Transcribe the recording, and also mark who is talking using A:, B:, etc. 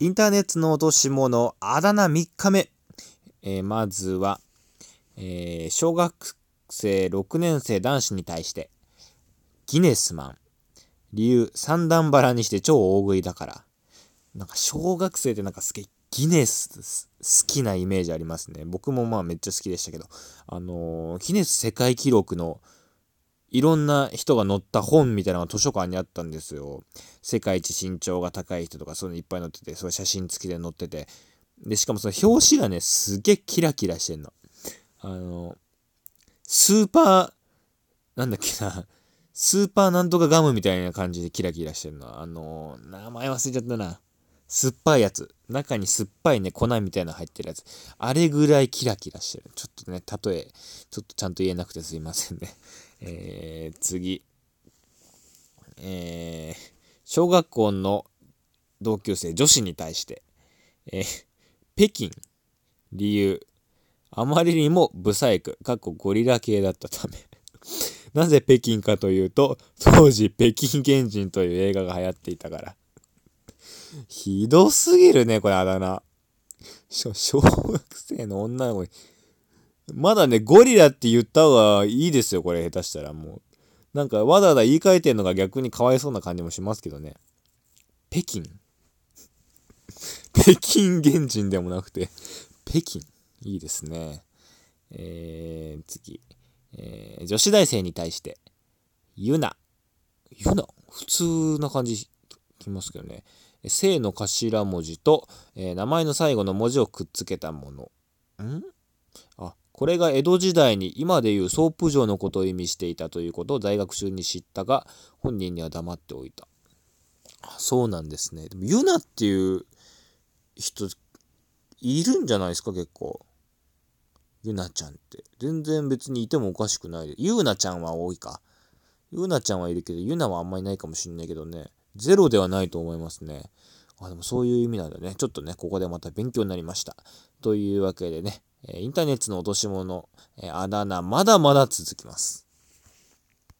A: インターネットの落とし物、あだ名3日目。えー、まずは、えー、小学生6年生男子に対して、ギネスマン。理由、三段腹にして超大食いだから。なんか小学生ってなんかすげえギネス好きなイメージありますね。僕もまあめっちゃ好きでしたけど、あのー、ギネス世界記録のいろんな人が載った本みたいなのが図書館にあったんですよ。世界一身長が高い人とかそういうのいっぱい載ってて、それ写真付きで載ってて。で、しかもその表紙がね、すげえキラキラしてんの。あの、スーパー、なんだっけな、スーパーなんとかガムみたいな感じでキラキラしてるの。あの、名前忘れちゃったな。酸っぱいやつ。中に酸っぱいね、粉みたいな入ってるやつ。あれぐらいキラキラしてる。ちょっとね、例え、ちょっとちゃんと言えなくてすいませんね。えー、次。えー、小学校の同級生女子に対して、えー、北京、理由、あまりにもブサイク、かっこゴリラ系だったため。なぜ北京かというと、当時北京原人という映画が流行っていたから。ひどすぎるね、これあだ名。小学生の女の子に。まだね、ゴリラって言った方がいいですよ、これ、下手したらもう。なんか、わざわざ言い換えてんのが逆にかわいそうな感じもしますけどね。北京北京原人でもなくて、北京。いいですね。えー、次。えー、女子大生に対して、ユナ。ユナ？普通な感じきますけどね。姓の頭文字と、えー、名前の最後の文字をくっつけたもの。ん？あ、これが江戸時代に今でいうソープ嬢のことを意味していたということを在学中に知ったが、本人には黙っておいた。そうなんですね。でも、ユナっていう人、いるんじゃないですか、結構。ユナちゃんって。全然別にいてもおかしくない。ユーナちゃんは多いか。ユーナちゃんはいるけど、ユナはあんまりないかもしんないけどね。ゼロではないと思いますね。あ、でもそういう意味なんだね。ちょっとね、ここでまた勉強になりました。というわけでね、インターネットの落とし物、あだ名、まだまだ続きます。